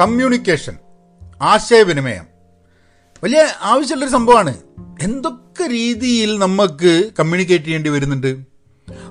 Communication ആശയവിനിമയം. വലിയ ആവശ്യമുള്ളൊരു സംഭവമാണ്. എന്തൊക്കെ രീതിയിൽ നമുക്ക് കമ്മ്യൂണിക്കേറ്റ് ചെയ്യേണ്ടി വരുന്നുണ്ട്?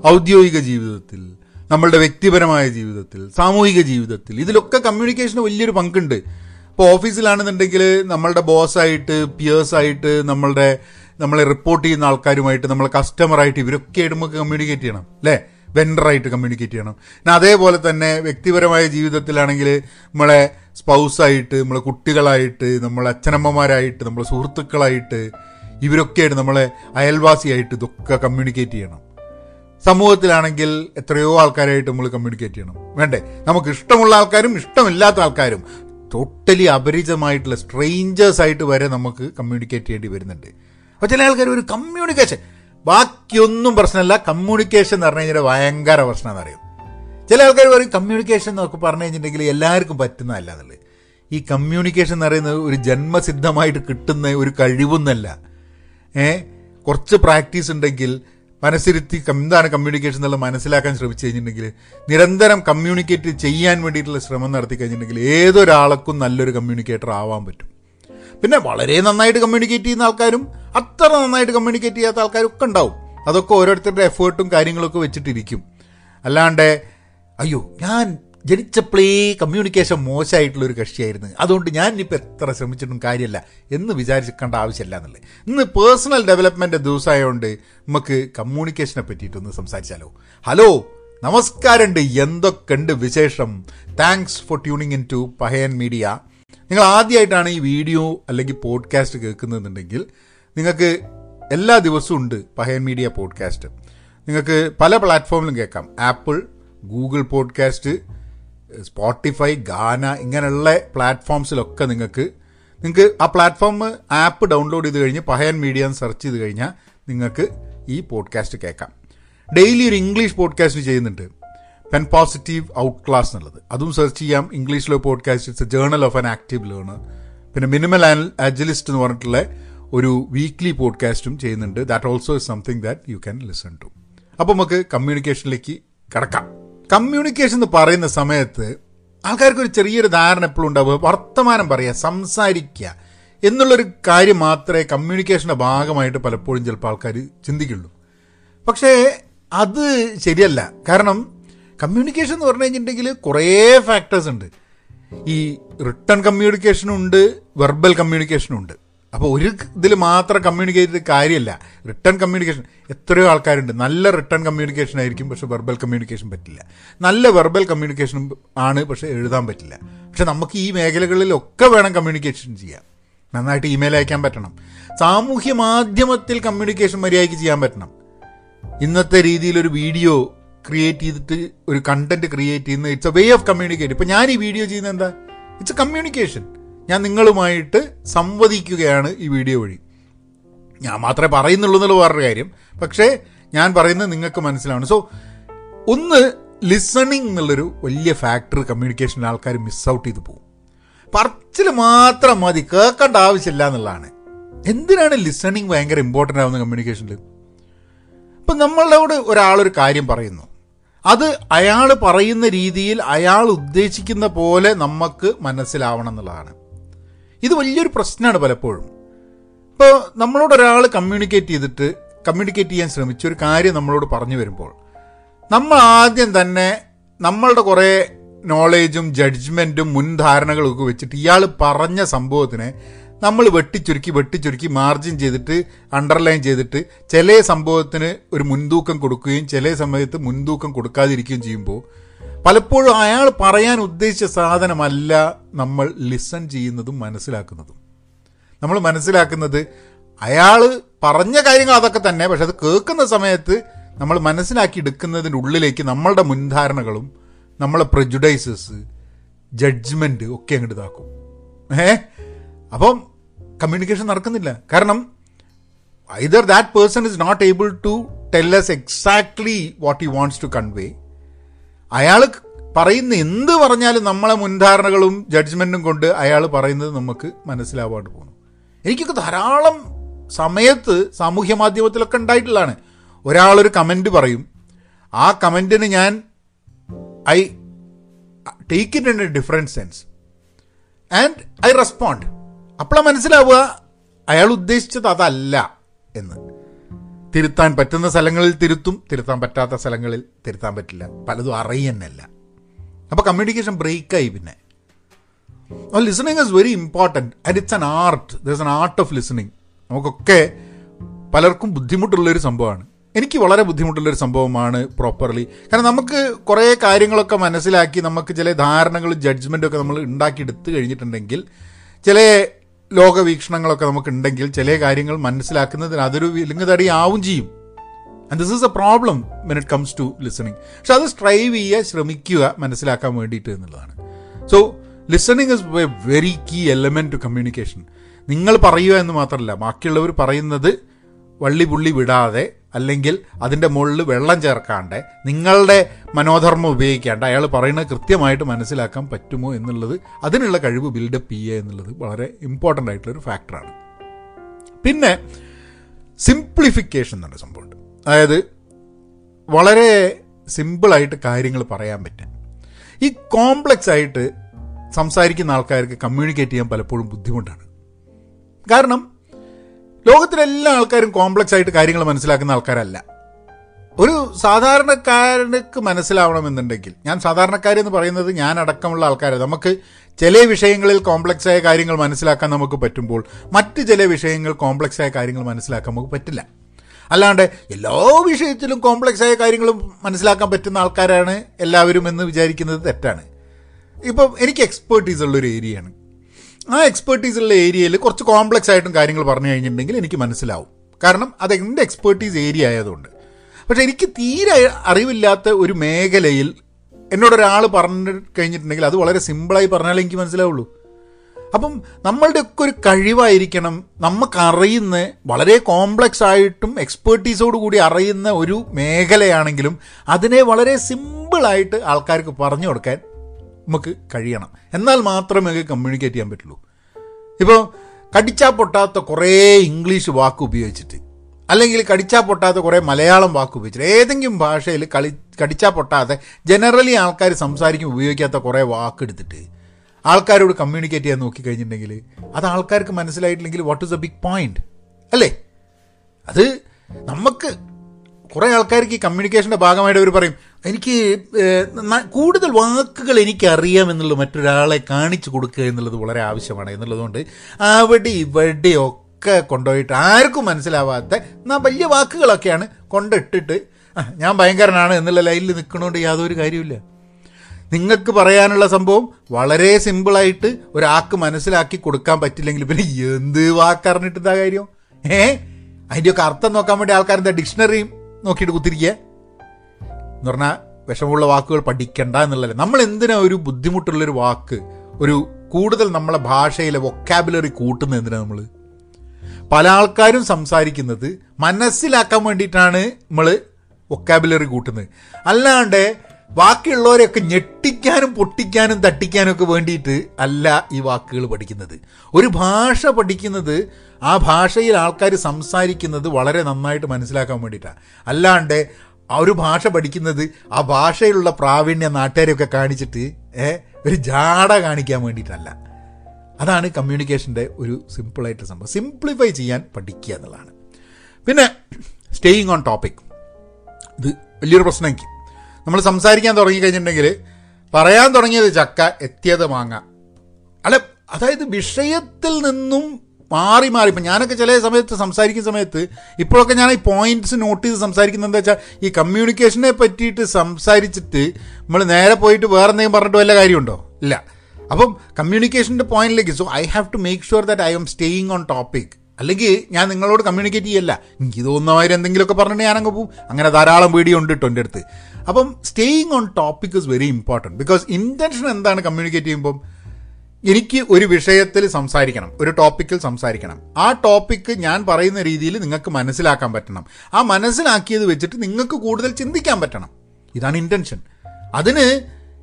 ഔദ്യോഗിക ജീവിതത്തിൽ നമ്മളുടെ വ്യക്തിപരമായ ജീവിതത്തിൽ സാമൂഹിക ജീവിതത്തിൽ. ഇതിലൊക്കെ കമ്മ്യൂണിക്കേഷന് വലിയൊരു പങ്കുണ്ട്. ഇപ്പോൾ ഓഫീസിലാണെന്നുണ്ടെങ്കിൽ നമ്മളുടെ ബോസായിട്ട് പിയേഴ്സായിട്ട് നമ്മളുടെ നമ്മളെ റിപ്പോർട്ട് ചെയ്യുന്ന ആൾക്കാരുമായിട്ട് നമ്മളെ കസ്റ്റമറായിട്ട് ഇവരൊക്കെ നമുക്ക് കമ്മ്യൂണിക്കേറ്റ് ചെയ്യണം അല്ലേ? വെൻഡറായിട്ട് കമ്മ്യൂണിക്കേറ്റ് ചെയ്യണം. പിന്നെ അതേപോലെ തന്നെ വ്യക്തിപരമായ ജീവിതത്തിലാണെങ്കിൽ നമ്മളെ സ്പൗസായിട്ട് നമ്മളെ കുട്ടികളായിട്ട് നമ്മളെ അച്ഛനമ്മമാരായിട്ട് നമ്മളെ സുഹൃത്തുക്കളായിട്ട് ഇവരൊക്കെയായിട്ട് നമ്മളെ അയൽവാസിയായിട്ട് ഇതൊക്കെ കമ്മ്യൂണിക്കേറ്റ് ചെയ്യണം. സമൂഹത്തിലാണെങ്കിൽ എത്രയോ ആൾക്കാരായിട്ട് നമ്മൾ കമ്മ്യൂണിക്കേറ്റ് ചെയ്യണം. വേണ്ടേ? നമുക്ക് ഇഷ്ടമുള്ള ആൾക്കാരും ഇഷ്ടമില്ലാത്ത ആൾക്കാരും ടോട്ടലി അപരിചിതമായിട്ടുള്ള സ്ട്രേഞ്ചേഴ്സ് ആയിട്ട് വരെ നമുക്ക് കമ്മ്യൂണിക്കേറ്റ് ചെയ്യേണ്ടി വരുന്നുണ്ട്. അപ്പോൾ ചില ആൾക്കാർ ഒരു കമ്മ്യൂണിക്കേഷൻ ബാക്കിയൊന്നും പ്രശ്നമല്ല. കമ്മ്യൂണിക്കേഷൻ എന്ന് പറഞ്ഞു കഴിഞ്ഞാൽ ഭയങ്കര ചില ആൾക്കാർ പറയും കമ്മ്യൂണിക്കേഷൻ എന്നൊക്കെ പറഞ്ഞു കഴിഞ്ഞിട്ടുണ്ടെങ്കിൽ എല്ലാവർക്കും പറ്റുന്നതല്ല എന്നുള്ളത് ഈ കമ്മ്യൂണിക്കേഷൻ എന്ന് പറയുന്നത് ഒരു ജന്മസിദ്ധമായിട്ട് കിട്ടുന്ന ഒരു കഴിവൊന്നല്ല. ഏ? കുറച്ച് പ്രാക്ടീസ് ഉണ്ടെങ്കിൽ മനസ്സിരുത്തി എന്താണ് കമ്മ്യൂണിക്കേഷൻ എന്നുള്ളത് മനസ്സിലാക്കാൻ ശ്രമിച്ചു കഴിഞ്ഞിട്ടുണ്ടെങ്കിൽ നിരന്തരം കമ്മ്യൂണിക്കേറ്റ് ചെയ്യാൻ വേണ്ടിയിട്ടുള്ള ശ്രമം നടത്തി കഴിഞ്ഞിട്ടുണ്ടെങ്കിൽ ഏതൊരാൾക്കും നല്ലൊരു കമ്മ്യൂണിക്കേറ്റർ ആവാൻ പറ്റും. പിന്നെ വളരെ നന്നായിട്ട് കമ്മ്യൂണിക്കേറ്റ് ചെയ്യുന്ന ആൾക്കാരും അത്ര നന്നായിട്ട് കമ്മ്യൂണിക്കേറ്റ് ചെയ്യാത്ത ആൾക്കാരും ഒക്കെ ഉണ്ടാവും. അതൊക്കെ ഓരോരുത്തരുടെ എഫേർട്ടും കാര്യങ്ങളൊക്കെ വെച്ചിട്ടിരിക്കും. അല്ലാണ്ട് അയ്യോ ഞാൻ ജനിച്ചപ്പോഴേ കമ്മ്യൂണിക്കേഷൻ മോശമായിട്ടുള്ളൊരു കക്ഷിയായിരുന്നു. അതുകൊണ്ട് ഞാൻ ഇനിയിപ്പോൾ എത്ര ശ്രമിച്ചിട്ടും കാര്യമല്ല എന്ന് വിചാരിക്കേണ്ട ആവശ്യമില്ല എന്നുള്ളത്. ഇന്ന് പേഴ്സണൽ ഡെവലപ്മെന്റ് ദിവസമായതുകൊണ്ട് നമുക്ക് കമ്മ്യൂണിക്കേഷനെ പറ്റിയിട്ടൊന്ന് സംസാരിച്ചാലോ? ഹലോ നമസ്കാരമുണ്ട്. എന്തൊക്കെയുണ്ട് വിശേഷം? Thanks for tuning in to Pahayan media നിങ്ങൾ ആദ്യമായിട്ടാണ് ഈ വീഡിയോ അല്ലെങ്കിൽ പോഡ്കാസ്റ്റ് കേൾക്കുന്നതെന്നുണ്ടെങ്കിൽ നിങ്ങൾക്ക് എല്ലാ ദിവസവും ഉണ്ട് പഹയൻ മീഡിയ പോഡ്കാസ്റ്റ് നിങ്ങൾക്ക് പല പ്ലാറ്റ്ഫോമിലും കേൾക്കാം. ആപ്പിൾ ഗൂഗിൾ പോഡ്കാസ്റ്റ് സ്പോട്ടിഫൈ ഗാന ഇങ്ങനെയുള്ള പ്ലാറ്റ്ഫോംസിലൊക്കെ നിങ്ങൾക്ക് നിങ്ങൾക്ക് ആ പ്ലാറ്റ്ഫോം ആപ്പ് ഡൗൺലോഡ് ചെയ്ത് കഴിഞ്ഞ് പഹയൻ മീഡിയ എന്ന് സെർച്ച് ചെയ്ത് കഴിഞ്ഞാൽ നിങ്ങൾക്ക് ഈ പോഡ്കാസ്റ്റ് കേൾക്കാം. ഡെയിലി ഒരു ഇംഗ്ലീഷ് പോഡ്കാസ്റ്റ് ചെയ്യുന്നുണ്ട്. പെൻ പോസിറ്റീവ് ഔട്ട് ക്ലാസ് എന്നുള്ളത്. അതും സെർച്ച് ചെയ്യാം. ഇംഗ്ലീഷിലെ podcast it's a journal of an active learner പിന്നെ മിനിമൽ അജലിസ്റ്റ് എന്ന് പറഞ്ഞിട്ടുള്ള ഒരു വീക്ക്ലി പോഡ്കാസ്റ്റും ചെയ്യുന്നുണ്ട്. That also is something that you can listen to അപ്പോൾ നമുക്ക് കമ്മ്യൂണിക്കേഷനിലേക്ക് കിടക്കാം. കമ്മ്യൂണിക്കേഷൻ എന്ന് പറയുന്ന സമയത്ത് ആൾക്കാർക്ക് ഒരു ചെറിയൊരു ധാരണ എപ്പോഴും ഉണ്ടാവുക വർത്തമാനം പറയുക സംസാരിക്കുക എന്നുള്ളൊരു കാര്യം മാത്രമേ കമ്മ്യൂണിക്കേഷന്റെ ഭാഗമായിട്ട് പലപ്പോഴും ചിലപ്പോൾ ആൾക്കാർ ചിന്തിക്കുള്ളൂ. പക്ഷേ അത് ശരിയല്ല. കാരണം കമ്മ്യൂണിക്കേഷൻ എന്ന് പറഞ്ഞു കഴിഞ്ഞിട്ടുണ്ടെങ്കിൽ കുറേ ഫാക്ടേഴ്സ് ഉണ്ട്. ഈ റിട്ടേൺ കമ്മ്യൂണിക്കേഷനും ഉണ്ട് വെർബൽ കമ്മ്യൂണിക്കേഷനും ഉണ്ട്. അപ്പോൾ ഒരു ഇതിൽ മാത്രം കമ്മ്യൂണിക്കേറ്റ് ചെയ്ത് കാര്യമല്ല. റിട്ടേൺ കമ്മ്യൂണിക്കേഷൻ എത്രയോ ആൾക്കാരുണ്ട്. നല്ല റിട്ടേൺ കമ്മ്യൂണിക്കേഷൻ ആയിരിക്കും പക്ഷേ വെർബൽ കമ്മ്യൂണിക്കേഷൻ പറ്റില്ല. നല്ല വെർബൽ കമ്മ്യൂണിക്കേഷൻ ആണ് പക്ഷേ എഴുതാൻ പറ്റില്ല. പക്ഷെ നമുക്ക് ഈ മേഖലകളിലൊക്കെ വേണം കമ്മ്യൂണിക്കേഷൻ ചെയ്യാൻ. നന്നായിട്ട് ഇമെയിൽ അയക്കാൻ പറ്റണം. സാമൂഹ്യ മാധ്യമത്തിൽ കമ്മ്യൂണിക്കേഷൻ മര്യാദയ്ക്ക് ചെയ്യാൻ പറ്റണം. ഇന്നത്തെ രീതിയിൽ ഒരു വീഡിയോ ക്രിയേറ്റ് ചെയ്തിട്ട് ഒരു കണ്ടന്റ് ക്രിയേറ്റ് ചെയ്യുന്ന it's a way of communicate ഇപ്പം ഞാൻ ഈ വീഡിയോ ചെയ്യുന്നത് എന്താ? ഇറ്റ്സ് എ കമ്മ്യൂണിക്കേഷൻ ഞാൻ നിങ്ങളുമായിട്ട് സംവദിക്കുകയാണ് ഈ വീഡിയോ വഴി. ഞാൻ മാത്രമേ പറയുന്നുള്ളൂ എന്നുള്ള വേറൊരു കാര്യം. പക്ഷേ ഞാൻ പറയുന്നത് നിങ്ങൾക്ക് മനസ്സിലാവണം. സോ ഒന്ന് ലിസണിങ് എന്നുള്ളൊരു വലിയ ഫാക്ടർ കമ്മ്യൂണിക്കേഷനിൽ ആൾക്കാർ മിസ് ഔട്ട് ചെയ്ത് പോകും. പറച്ചിൽ മാത്രം മതി കേൾക്കേണ്ട ആവശ്യമില്ല എന്നുള്ളതാണ്. എന്തിനാണ് ലിസണിങ് ഭയങ്കര ഇമ്പോർട്ടന്റ് ആവുന്ന കമ്മ്യൂണിക്കേഷനിൽ ഇപ്പം നമ്മളോട് ഒരാളൊരു കാര്യം പറയുന്നു. അത് അയാൾ പറയുന്ന രീതിയിൽ അയാൾ ഉദ്ദേശിക്കുന്ന പോലെ നമുക്ക് മനസ്സിലാവണം എന്നുള്ളതാണ്. ഇത് വലിയൊരു പ്രശ്നമാണ് പലപ്പോഴും. ഇപ്പോൾ നമ്മളോട് ഒരാൾ കമ്മ്യൂണിക്കേറ്റ് ചെയ്തിട്ട് കമ്മ്യൂണിക്കേറ്റ് ചെയ്യാൻ ശ്രമിച്ച ഒരു കാര്യം നമ്മളോട് പറഞ്ഞു വരുമ്പോൾ നമ്മൾ ആദ്യം തന്നെ നമ്മളുടെ കുറേ നോളേജും ജഡ്ജ്മെന്റും മുൻധാരണകളും ഒക്കെ വെച്ചിട്ട് ഇയാൾ പറഞ്ഞ സംഭവത്തിനെ നമ്മൾ വെട്ടിച്ചുരുക്കി വെട്ടിച്ചുരുക്കി മാർജിൻ ചെയ്തിട്ട് അണ്ടർലൈൻ ചെയ്തിട്ട് ചില സംഭവത്തിന് ഒരു മുൻതൂക്കം കൊടുക്കുകയും ചില സമയത്ത് മുൻതൂക്കം കൊടുക്കാതിരിക്കുകയും ചെയ്യുമ്പോൾ പലപ്പോഴും അയാൾ പറയാൻ ഉദ്ദേശിച്ച സാധനമല്ല നമ്മൾ ലിസൺ ചെയ്യുന്നതും മനസ്സിലാക്കുന്നതും. നമ്മൾ മനസ്സിലാക്കുന്നത് അയാൾ പറഞ്ഞ കാര്യങ്ങൾ അതൊക്കെ തന്നെ പക്ഷെ അത് കേൾക്കുന്ന സമയത്ത് നമ്മൾ മനസ്സിലാക്കി എടുക്കുന്നതിന്റെ ഉള്ളിലേക്ക് നമ്മളുടെ മുൻധാരണകളും നമ്മളെ പ്രജുഡൈസസ് ജഡ്ജ്മെന്റ് ഒക്കെ അങ്ങോട്ട് ഇതാക്കും. ഏ? അപ്പം കമ്മ്യൂണിക്കേഷൻ നടക്കുന്നില്ല. കാരണം either that person is not able to tell us exactly what he wants to convey അയാൾ പറയുന്ന എന്ത് പറഞ്ഞാലും നമ്മളെ മുൻധാരണകളും ജഡ്ജ്മെന്റും കൊണ്ട് അയാൾ പറയുന്നത് നമുക്ക് മനസ്സിലാവാണ്ട് പോകുന്നു എനിക്കൊക്കെ ധാരാളം സമയത്ത് സാമൂഹ്യ മാധ്യമത്തിലൊക്കെ ഉണ്ടായിട്ടുള്ളതാണ്. ഒരാളൊരു കമന്റ് പറയും. ആ കമന്റിന് ഞാൻ I take it in a different sense and I respond അപ്പോഴാണ് മനസ്സിലാവുക അയാൾ ഉദ്ദേശിച്ചത് അതല്ല എന്ന്. തിരുത്താൻ പറ്റുന്ന സ്ഥലങ്ങളിൽ തിരുത്തും തിരുത്താൻ പറ്റാത്ത സ്ഥലങ്ങളിൽ തിരുത്താൻ പറ്റില്ല. പലതും അറിയുന്നല്ല അപ്പോൾ കമ്മ്യൂണിക്കേഷൻ ബ്രേക്കായി പിന്നെ. Listening is very important and it's an art there an art of listening നമുക്കൊക്കെ പലർക്കും ബുദ്ധിമുട്ടുള്ളൊരു സംഭവമാണ്. എനിക്ക് വളരെ ബുദ്ധിമുട്ടുള്ളൊരു സംഭവമാണ് പ്രോപ്പർലി കാരണം നമുക്ക് കുറേ കാര്യങ്ങളൊക്കെ മനസ്സിലാക്കി നമുക്ക് ചില ധാരണകളും ജഡ്ജ്മെന്റും ഒക്കെ നമ്മൾ ഉണ്ടാക്കിയെടുത്ത് കഴിഞ്ഞിട്ടുണ്ടെങ്കിൽ ചില ലോകവീക്ഷണങ്ങളൊക്കെ നമുക്കുണ്ടെങ്കിൽ ചില കാര്യങ്ങൾ മനസ്സിലാക്കുന്നതിന് അതൊരു വിലുങ്ങുതടി ആവും ചെയ്യും. And this is a problem when it comes to listening പക്ഷെ അത് സ്ട്രൈവ് ചെയ്യുക ശ്രമിക്കുക മനസ്സിലാക്കാൻ വേണ്ടിയിട്ട് എന്നുള്ളതാണ്. So listening is a very key element to communication നിങ്ങൾ പറയുക എന്ന് മാത്രമല്ല ബാക്കിയുള്ളവർ പറയുന്നത് വള്ളി പുള്ളി വിടാതെ അല്ലെങ്കിൽ അതിന്റെ മുകളിൽ വെള്ളം ചേർക്കാണ്ട് നിങ്ങളുടെ മനോധർമ്മം ഉപയോഗിക്കാണ്ട് അയാൾ പറയുന്നത് കൃത്യമായിട്ട് മനസ്സിലാക്കാൻ പറ്റുമോ എന്നുള്ളത് അതിനുള്ള കഴിവ് ബിൽഡപ്പ് ചെയ്യുക എന്നുള്ളത് വളരെ ഇമ്പോർട്ടന്റ് ആയിട്ടുള്ളൊരു ഫാക്ടറാണ് പിന്നെ സിംപ്ലിഫിക്കേഷൻ എന്നുള്ള സംഭവമുണ്ട്. അതായത് വളരെ സിമ്പിളായിട്ട് കാര്യങ്ങൾ പറയാൻ പറ്റും. ഈ കോംപ്ലക്സ് ആയിട്ട് സംസാരിക്കുന്ന ആൾക്കാർക്ക് കമ്മ്യൂണിക്കേറ്റ് ചെയ്യാൻ പലപ്പോഴും ബുദ്ധിമുട്ടാണ്. കാരണം ലോകത്തിലെല്ലാ ആൾക്കാരും കോംപ്ലക്സ് ആയിട്ട് കാര്യങ്ങൾ മനസ്സിലാക്കുന്ന ആൾക്കാരല്ല. ഒരു സാധാരണക്കാരനക്ക് മനസ്സിലാവണമെന്നുണ്ടെങ്കിൽ ഞാൻ സാധാരണക്കാരെന്ന് പറയുന്നത് ഞാൻ അടക്കമുള്ള ആൾക്കാരെ. നമുക്ക് ചില വിഷയങ്ങളിൽ കോംപ്ലക്സ് ആയ കാര്യങ്ങൾ മനസ്സിലാക്കാൻ നമുക്ക് പറ്റുമ്പോൾ മറ്റ് ചില വിഷയങ്ങൾ കോംപ്ലക്സ് ആയ കാര്യങ്ങൾ മനസ്സിലാക്കാൻ നമുക്ക് പറ്റില്ല. അല്ലാണ്ട് എല്ലാ വിഷയത്തിലും കോംപ്ലക്സ് ആയ കാര്യങ്ങളും മനസ്സിലാക്കാൻ പറ്റുന്ന ആൾക്കാരാണ് എല്ലാവരും എന്ന് വിചാരിക്കുന്നത് തെറ്റാണ്. ഇപ്പം എനിക്ക് എക്സ്പേർട്ടീസ് ഉള്ളൊരു ഏരിയയാണ് ആ എക്സ്പേർട്ടീസ് ഉള്ള ഏരിയയിൽ കുറച്ച് കോംപ്ലക്സ് ആയിട്ടും കാര്യങ്ങൾ പറഞ്ഞു കഴിഞ്ഞിട്ടുണ്ടെങ്കിൽ എനിക്ക് മനസ്സിലാവും. കാരണം അത് എന്റെ എക്സ്പേർട്ടീസ് ഏരിയ ആയതുകൊണ്ട്. പക്ഷെ എനിക്ക് തീരെ അറിവില്ലാത്ത ഒരു മേഖലയിൽ എന്നോടൊരാൾ പറഞ്ഞു കഴിഞ്ഞിട്ടുണ്ടെങ്കിൽ അത് വളരെ സിമ്പിളായി പറഞ്ഞാലേ എനിക്ക് മനസ്സിലാവുള്ളൂ. അപ്പം നമ്മളുടെയൊക്കെ ഒരു കഴിവായിരിക്കണം. നമുക്കറിയുന്ന വളരെ കോംപ്ലക്സ് ആയിട്ടും എക്സ്പേർട്ടീസോട് കൂടി അറിയുന്ന ഒരു മേഖലയാണെങ്കിലും അതിനെ വളരെ സിമ്പിളായിട്ട് ആൾക്കാർക്ക് പറഞ്ഞു കൊടുക്കാൻ നമുക്ക് കഴിയണം. എന്നാൽ മാത്രമേ കമ്മ്യൂണിക്കേറ്റ് ചെയ്യാൻ പറ്റുള്ളൂ. ഇപ്പോൾ കടിച്ചാൽ പൊട്ടാത്ത കുറേ ഇംഗ്ലീഷ് വാക്ക് ഉപയോഗിച്ചിട്ട് അല്ലെങ്കിൽ കടിച്ചാൽ പൊട്ടാത്ത കുറേ മലയാളം വാക്ക് ഉപയോഗിച്ചിട്ട് ഏതെങ്കിലും ഭാഷയിൽ കളി കടിച്ചാൽ പൊട്ടാതെ ജനറലി ആൾക്കാർ സംസാരിക്കും ഉപയോഗിക്കാത്ത കുറേ വാക്ക് എടുത്തിട്ട് ആൾക്കാരോട് കമ്മ്യൂണിക്കേറ്റ് ചെയ്യാൻ നോക്കിക്കഴിഞ്ഞിട്ടുണ്ടെങ്കിൽ അത് ആൾക്കാർക്ക് മനസ്സിലായിട്ടില്ലെങ്കിൽ what is a big point അല്ലേ? അത് നമുക്ക് കുറേ ആൾക്കാർക്ക് ഈ കമ്മ്യൂണിക്കേഷന്റെ ഭാഗമായിട്ട് അവർ പറയും എനിക്ക് കൂടുതൽ വാക്കുകൾ എനിക്കറിയാം എന്നുള്ളത് മറ്റൊരാളെ കാണിച്ചു കൊടുക്കുക എന്നുള്ളത് വളരെ ആവശ്യമാണ്. എന്നുള്ളതുകൊണ്ട് അവിടെ ഇവിടെ ഒക്കെ കൊണ്ടുപോയിട്ട് ആർക്കും മനസ്സിലാവാത്ത എന്നാൽ വലിയ വാക്കുകളൊക്കെയാണ് കൊണ്ടിട്ടിട്ട് ഞാൻ ഭയങ്കരനാണ് എന്നുള്ള ലൈനിൽ നിൽക്കണോണ്ട് യാതൊരു കാര്യമില്ല നിങ്ങൾക്ക് പറയാനുള്ള സംഭവം വളരെ സിമ്പിളായിട്ട് ഒരാൾക്ക് മനസ്സിലാക്കി കൊടുക്കാൻ പറ്റില്ലെങ്കിൽ പിന്നെ എന്ത് വാക്കറിഞ്ഞിട്ട് എന്താ കാര്യം? ഏ? അതിന്റെയൊക്കെ അർത്ഥം നോക്കാൻ വേണ്ടി ആൾക്കാർ എന്താ ഡിക്ഷണറിയും നോക്കിയിട്ട് കുത്തിരിക്കുക എന്ന് പറഞ്ഞാൽ വിഷമമുള്ള വാക്കുകൾ പഠിക്കണ്ട എന്നുള്ളതല്ല നമ്മൾ എന്തിനാ ഒരു ബുദ്ധിമുട്ടുള്ളൊരു വാക്ക് ഒരു കൂടുതൽ നമ്മളെ ഭാഷയിലെ വൊക്കാബുലറി കൂട്ടുന്നത് എന്തിനാ നമ്മൾ പല ആൾക്കാരും സംസാരിക്കുന്നത് മനസ്സിലാക്കാൻ വേണ്ടിയിട്ടാണ് നമ്മൾ വൊക്കാബുലറി കൂട്ടുന്നത്. അല്ലാണ്ട് ബാക്കിയുള്ളവരെയൊക്കെ ഞെട്ടിക്കാനും പൊട്ടിക്കാനും തട്ടിക്കാനും ഒക്കെ വേണ്ടിയിട്ട് അല്ല ഈ വാക്കുകൾ പഠിക്കുന്നത്. ഒരു ഭാഷ പഠിക്കുന്നത് ആ ഭാഷയിൽ ആൾക്കാർ സംസാരിക്കുന്നത് വളരെ നന്നായിട്ട് മനസ്സിലാക്കാൻ വേണ്ടിയിട്ടാണ് അല്ലാണ്ട് ആ ഒരു ഭാഷ പഠിക്കുന്നത് ആ ഭാഷയിലുള്ള പ്രാവീണ്യ നാട്ടുകാരെയൊക്കെ കാണിച്ചിട്ട് ഒരു ജാട കാണിക്കാൻ വേണ്ടിയിട്ടല്ല. അതാണ് കമ്മ്യൂണിക്കേഷന്റെ ഒരു സിമ്പിളായിട്ട് സംഭവം. സിംപ്ലിഫൈ ചെയ്യാൻ പഠിക്കുക എന്നുള്ളതാണ്. പിന്നെ സ്റ്റേയിങ് ഓൺ ടോപ്പിക്. ഇത് വലിയൊരു പ്രശ്നം എനിക്ക് നമ്മൾ സംസാരിക്കാൻ തുടങ്ങിക്കഴിഞ്ഞിട്ടുണ്ടെങ്കിൽ പറയാൻ തുടങ്ങിയത് ചക്ക എത്തിയത് മാങ്ങ. അല്ല അതായത് വിഷയത്തിൽ നിന്നും മാറി മാറി. ഇപ്പം ഞാനൊക്കെ ചില സമയത്ത് സംസാരിക്കുന്ന സമയത്ത് ഇപ്പോഴൊക്കെ ഞാൻ ഈ പോയിന്റ്സ് നോട്ട് ചെയ്ത് സംസാരിക്കുന്നത് എന്താ വെച്ചാൽ ഈ കമ്മ്യൂണിക്കേഷനെ പറ്റിയിട്ട് സംസാരിച്ചിട്ട് നമ്മൾ നേരെ പോയിട്ട് വേറെ എന്തെങ്കിലും പറഞ്ഞിട്ട് വല്ല കാര്യമുണ്ടോ? ഇല്ല. അപ്പം കമ്മ്യൂണിക്കേഷന്റെ പോയിന്റിലേക്ക് so I have to make sure that I'm staying on topic അല്ലെങ്കിൽ ഞാൻ നിങ്ങളോട് കമ്മ്യൂണിക്കേറ്റ് ചെയ്യല്ല. എനിക്ക് തോന്നുന്നവർ എന്തെങ്കിലുമൊക്കെ പറഞ്ഞിട്ട് ഞാനങ്ങ് പോവും. അങ്ങനെ ധാരാളം വീഡിയോ ഉണ്ട് കേട്ടോ എന്റെ അടുത്ത്. അപ്പം staying on topic is very important because intention എന്താണ് കമ്മ്യൂണിക്കേറ്റ് ചെയ്യുമ്പം? എനിക്ക് ഒരു വിഷയത്തിൽ സംസാരിക്കണം ഒരു ടോപ്പിക്കിൽ സംസാരിക്കണം. ആ ടോപ്പിക്ക് ഞാൻ പറയുന്ന രീതിയിൽ നിങ്ങൾക്ക് മനസ്സിലാക്കാൻ പറ്റണം. ആ മനസ്സിലാക്കിയത് വെച്ചിട്ട് നിങ്ങൾക്ക് കൂടുതൽ ചിന്തിക്കാൻ പറ്റണം. ഇതാണ് ഇന്റൻഷൻ അതിന്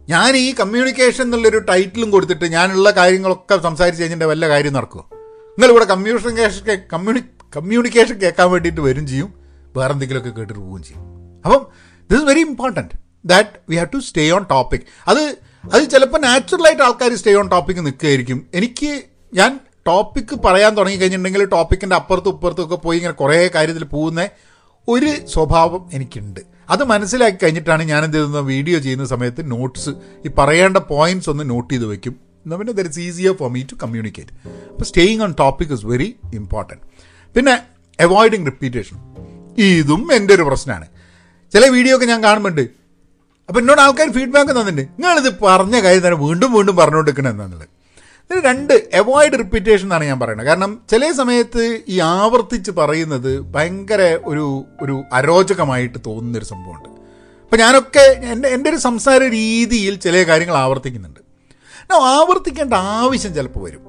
ഞാൻ ഈ കമ്മ്യൂണിക്കേഷൻ എന്നുള്ളൊരു ടൈറ്റിലും കൊടുത്തിട്ട് ഞാനുള്ള കാര്യങ്ങളൊക്കെ സംസാരിച്ച് കഴിഞ്ഞിട്ട് വല്ല കാര്യം നടക്കുമോ നിങ്ങളിവിടെ കമ്മ്യൂണിക്കേഷൻ കമ്മ്യൂണി കമ്മ്യൂണിക്കേഷൻ കേൾക്കാൻ വേണ്ടിയിട്ട് വരും ചെയ്യും. വേറെ എന്തെങ്കിലുമൊക്കെ കേട്ടിട്ട് പോവുകയും ചെയ്യും. അപ്പം this is very important that we have to stay on topic അത് അത് ചിലപ്പോൾ നാച്ചുറലായിട്ട് ആൾക്കാർ സ്റ്റേ ഓൺ ടോപ്പിക്ക് നിൽക്കുകയായിരിക്കും എനിക്ക് ഞാൻ ടോപ്പിക്ക് പറയാൻ തുടങ്ങി കഴിഞ്ഞിട്ടുണ്ടെങ്കിൽ ടോപ്പിക്കിന്റെ അപ്പുറത്തും ഇപ്പുറത്തും ഒക്കെ പോയി ഇങ്ങനെ കുറേ കാര്യത്തിൽ പോകുന്ന ഒരു സ്വഭാവം എനിക്കുണ്ട്. അത് മനസ്സിലാക്കി കഴിഞ്ഞിട്ടാണ് ഞാൻ എന്ത് ചെയ്യുന്ന വീഡിയോ ചെയ്യുന്ന സമയത്ത് നോട്ട്സ് ഈ പറയേണ്ട പോയിന്റ്സ് ഒന്ന് നോട്ട് ചെയ്ത് വെക്കും. എന്നാൽ പിന്നെ there it's easier for me to communicate അപ്പോൾ staying on topic is very important പിന്നെ അവോയ്ഡിങ് റിപ്പീറ്റേഷൻ ഇതും എന്റെ ഒരു പ്രശ്നമാണ്. ചില വീഡിയോ ഒക്കെ ഞാൻ കാണുന്നുണ്ട് അപ്പം എന്നോട് ആൾക്കാർ ഫീഡ്ബാക്ക് തന്നിട്ടുണ്ട്. നിങ്ങളിത് പറഞ്ഞ കാര്യം തന്നെ വീണ്ടും വീണ്ടും പറഞ്ഞുകൊണ്ടിരിക്കണം എന്നുള്ളത് ഇതിന് രണ്ട് അവോയ്ഡ് റിപ്പീറ്റേഷൻ എന്നാണ് ഞാൻ പറയുന്നത്. കാരണം ചില സമയത്ത് ഈ ആവർത്തിച്ച് പറയുന്നത് ഭയങ്കര ഒരു ഒരു അരോചകമായിട്ട് തോന്നുന്നൊരു സംഭവമുണ്ട്. അപ്പം ഞാനൊക്കെ എന്റെ എന്റെ ഒരു സംസാര രീതിയിൽ ചില കാര്യങ്ങൾ ആവർത്തിക്കുന്നുണ്ട്. ആവർത്തിക്കേണ്ട ആവശ്യം ചിലപ്പോൾ വരും.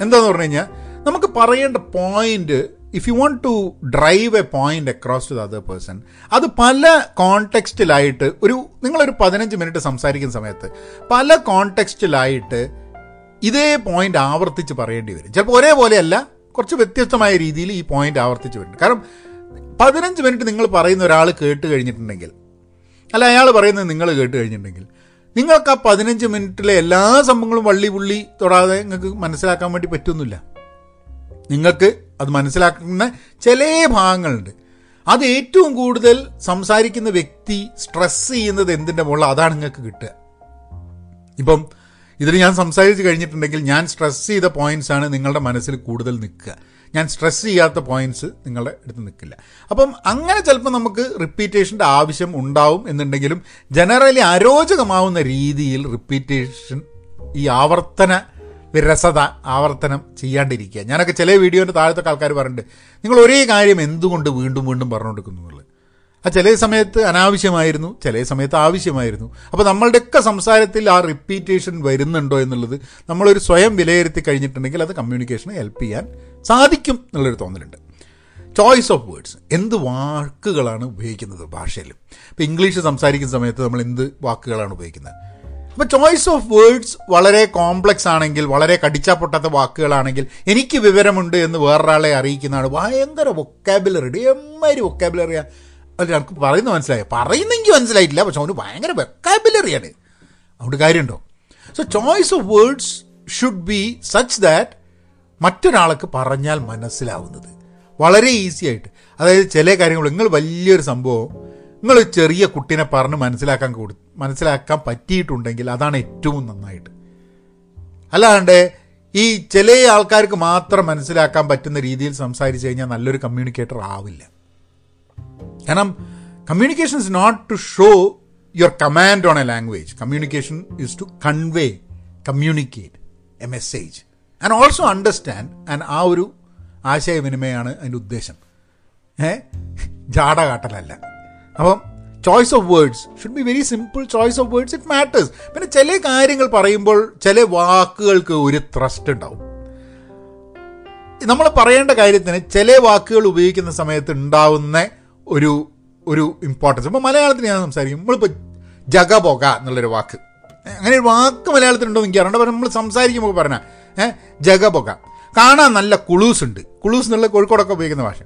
എന്താന്ന് പറഞ്ഞു കഴിഞ്ഞാൽ നമുക്ക് പറയേണ്ട point if you want to drive a point across to the other person അത് പല കോണ്ടെക്സ്റ്റിലായിട്ട് ഒരു നിങ്ങളൊരു പതിനഞ്ച് മിനിറ്റ് സംസാരിക്കുന്ന സമയത്ത് പല കോണ്ടെക്സ്റ്റിലായിട്ട് ഇതേ പോയിന്റ് ആവർത്തിച്ച് പറയേണ്ടി വരും. ചിലപ്പോൾ ഒരേപോലെയല്ല കുറച്ച് വ്യത്യസ്തമായ രീതിയിൽ ഈ പോയിന്റ് ആവർത്തിച്ച് വരുന്നുണ്ട് കാരണം പതിനഞ്ച് മിനിറ്റ് നിങ്ങൾ പറയുന്ന ഒരാൾ കേട്ട് കഴിഞ്ഞിട്ടുണ്ടെങ്കിൽ അല്ല അയാൾ പറയുന്നത് നിങ്ങൾ കേട്ട് കഴിഞ്ഞിട്ടുണ്ടെങ്കിൽ നിങ്ങൾക്ക് ആ പതിനഞ്ച് മിനിറ്റിലെ എല്ലാ സംഭവങ്ങളും വള്ളി പുള്ളി തൊടാതെ നിങ്ങൾക്ക് മനസ്സിലാക്കാൻ വേണ്ടി പറ്റുന്നില്ല. നിങ്ങൾക്ക് അത് മനസ്സിലാക്കുന്ന ചില ഭാഗങ്ങളുണ്ട്. അത് ഏറ്റവും കൂടുതൽ സംസാരിക്കുന്ന വ്യക്തി സ്ട്രെസ് ചെയ്യുന്നത് എന്തിന്റെ മുകളിൽ? അതാണ് നിങ്ങൾക്ക് കിട്ടുക. ഇപ്പം ഇതിൽ ഞാൻ സംസാരിച്ച് കഴിഞ്ഞിട്ടുണ്ടെങ്കിൽ ഞാൻ സ്ട്രെസ് ചെയ്ത പോയിന്റ്സ് ആണ് നിങ്ങളുടെ മനസ്സിൽ കൂടുതൽ നിൽക്കുക. ഞാൻ സ്ട്രെസ് ചെയ്യാത്ത പോയിന്റ്സ് നിങ്ങളുടെ അടുത്ത് നിൽക്കില്ല. അപ്പം അങ്ങനെ ചിലപ്പോൾ നമുക്ക് റിപ്പീറ്റേഷന്റെ ആവശ്യം ഉണ്ടാവും എന്നുണ്ടെങ്കിലും ജനറലി അരോചകമാവുന്ന രീതിയിൽ റിപ്പീറ്റേഷൻ ഈ ആവർത്തന വിരസത ആവർത്തനം ചെയ്യാണ്ടിരിക്കുക. ഞാനൊക്കെ ചില വീഡിയോന്റെ താഴത്തൊക്കെ ആൾക്കാർ പറഞ്ഞിട്ടുണ്ട് നിങ്ങൾ ഒരേ കാര്യം എന്തുകൊണ്ട് വീണ്ടും വീണ്ടും പറഞ്ഞുകൊടുക്കുന്നു എന്നുള്ളത് ആ ചില സമയത്ത് അനാവശ്യമായിരുന്നു ചില സമയത്ത് ആവശ്യമായിരുന്നു. അപ്പോൾ നമ്മളുടെയൊക്കെ സംസാരത്തിൽ ആ റിപ്പീറ്റേഷൻ വരുന്നുണ്ടോ എന്നുള്ളത് നമ്മളൊരു സ്വയം വിലയിരുത്തി കഴിഞ്ഞിട്ടുണ്ടെങ്കിൽ അത് കമ്മ്യൂണിക്കേഷനെ ഹെൽപ്പ് ചെയ്യാൻ സാധിക്കും എന്നുള്ളൊരു തോന്നലുണ്ട്. ചോയ്സ് ഓഫ് വേർഡ്സ് എന്ത് വാക്കുകളാണ് ഉപയോഗിക്കുന്നത് ഭാഷയിൽ ഇപ്പോൾ ഇംഗ്ലീഷ് സംസാരിക്കുന്ന സമയത്ത് നമ്മൾ എന്ത് വാക്കുകളാണ് ഉപയോഗിക്കുന്നത്? അപ്പോൾ ചോയ്സ് ഓഫ് വേർഡ്സ് വളരെ കോംപ്ലക്സ് ആണെങ്കിൽ വളരെ കടിച്ചാൽ പൊട്ടാത്ത വാക്കുകളാണെങ്കിൽ എനിക്ക് വിവരമുണ്ട് എന്ന് വേറൊരാളെ അറിയിക്കുന്നതാണ്. ഭയങ്കര വൊക്കാബുലറി എമ്മാതിരി വൊക്കാബുലറിയാ അല്ല എനിക്ക് പറയുന്നത് മനസ്സിലായി? പറയുന്നെങ്കിൽ മനസ്സിലായിട്ടില്ല പക്ഷെ അവന് ഭയങ്കര വൊക്കാബുലറിയാണ് അതുകൊണ്ട് കാര്യമുണ്ടോ? So choice of words should be such that മറ്റൊരാൾക്ക് പറഞ്ഞാൽ മനസ്സിലാവുന്നത്. വളരെ ഈസി ആയിട്ട്. അതായത് ചില കാര്യങ്ങൾ നിങ്ങൾ വലിയൊരു സംഭവം നിങ്ങൾ ചെറിയ കുട്ടീനെ പറഞ്ഞ് മനസ്സിലാക്കാൻ കൊടു മനസ്സിലാക്കാൻ പറ്റിയിട്ടുണ്ടെങ്കിൽ അതാണ് ഏറ്റവും നന്നായിട്ട്. അല്ലാണ്ട് ഈ ചില ആൾക്കാർക്ക് മാത്രം മനസ്സിലാക്കാൻ പറ്റുന്ന രീതിയിൽ സംസാരിച്ച് കഴിഞ്ഞാൽ നല്ലൊരു കമ്മ്യൂണിക്കേറ്റർ ആവില്ല. കാരണം communication is not to show your command on a language communication is to convey communicate a message and also understand and ആ ഒരു ആശയവിനിമയമാണ് അതിന്റെ ഉദ്ദേശം. ഏ? ജാട കാട്ടലല്ല. അപ്പം choice of words should be very simple choice of words it matters പിന്നെ ചില കാര്യങ്ങൾ പറയുമ്പോൾ ചില വാക്കുകൾക്ക് ഒരു ത്രസ്റ്റ് ഉണ്ടാവും. നമ്മൾ പറയേണ്ട കാര്യത്തിന് ചില വാക്കുകൾ ഉപയോഗിക്കുന്ന സമയത്ത് ഉണ്ടാവുന്ന ഒരു ഒരു ഇമ്പോർട്ടൻസ് ഇപ്പോൾ മലയാളത്തിൽ ഞാൻ സംസാരിക്കും. നമ്മളിപ്പോൾ ജഗബൊക എന്നുള്ളൊരു വാക്ക്. അങ്ങനെ ഒരു വാക്ക് മലയാളത്തിലുണ്ടോ എന്ന് എനിക്കറിയണ്ട. പക്ഷേ നമ്മൾ സംസാരിക്കുമ്പോൾ പറഞ്ഞാൽ ഏഹ് ജഗബൊക കാണാൻ നല്ല കുളൂസ് ഉണ്ട്. കുളൂസ് എന്നുള്ള കോഴിക്കോടൊക്കെ ഉപയോഗിക്കുന്ന ഭാഷ.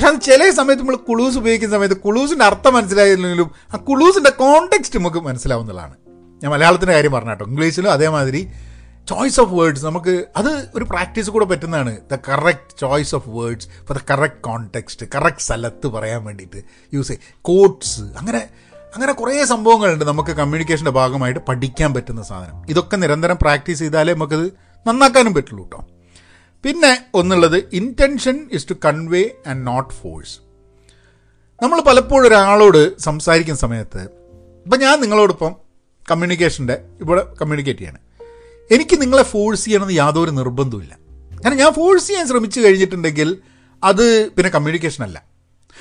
പക്ഷെ അത് ചില സമയത്ത് നമ്മൾ കുളൂസ് ഉപയോഗിക്കുന്ന സമയത്ത് കുളൂസിന്റെ അർത്ഥം മനസ്സിലായില്ലെങ്കിലും ആ കുളൂസിന്റെ കോണ്ടെക്സ്റ്റ് നമുക്ക് മനസ്സിലാവുന്നതാണ്. ഞാൻ മലയാളത്തിന്റെ കാര്യം പറഞ്ഞ കേട്ടോ. ഇംഗ്ലീഷിലും അതേമാതിരി ചോയ്സ് ഓഫ് വേർഡ്സ് നമുക്ക് അത് ഒരു പ്രാക്ടീസ് കൂടെ പറ്റുന്നതാണ്. The correct choice of words for the correct context correct സ്ഥലത്ത് പറയാൻ വേണ്ടിയിട്ട് യൂസ് ചെയ്യും കോട്ട്സ് അങ്ങനെ അങ്ങനെ കുറേ സംഭവങ്ങളുണ്ട് നമുക്ക് കമ്മ്യൂണിക്കേഷന്റെ ഭാഗമായിട്ട് പഠിക്കാൻ പറ്റുന്ന സാധനം. ഇതൊക്കെ നിരന്തരം പ്രാക്ടീസ് ചെയ്താലേ നമുക്കത് നന്നാക്കാനും പറ്റുള്ളൂ കേട്ടോ പിന്നെ ഒന്നുള്ളത് intention is to convey and not force നമ്മൾ പലപ്പോഴും ഒരാളോട് സംസാരിക്കുന്ന സമയത്ത് ഇപ്പം ഞാൻ നിങ്ങളോടൊപ്പം കമ്മ്യൂണിക്കേഷന്റെ ഇവിടെ കമ്മ്യൂണിക്കേറ്റ് ചെയ്യണം. എനിക്ക് നിങ്ങളെ ഫോഴ്സ് ചെയ്യണമെന്ന് യാതൊരു നിർബന്ധമില്ല കാരണം ഞാൻ ഫോഴ്സ് ചെയ്യാൻ ശ്രമിച്ചു കഴിഞ്ഞിട്ടുണ്ടെങ്കിൽ അത് പിന്നെ കമ്മ്യൂണിക്കേഷൻ അല്ല.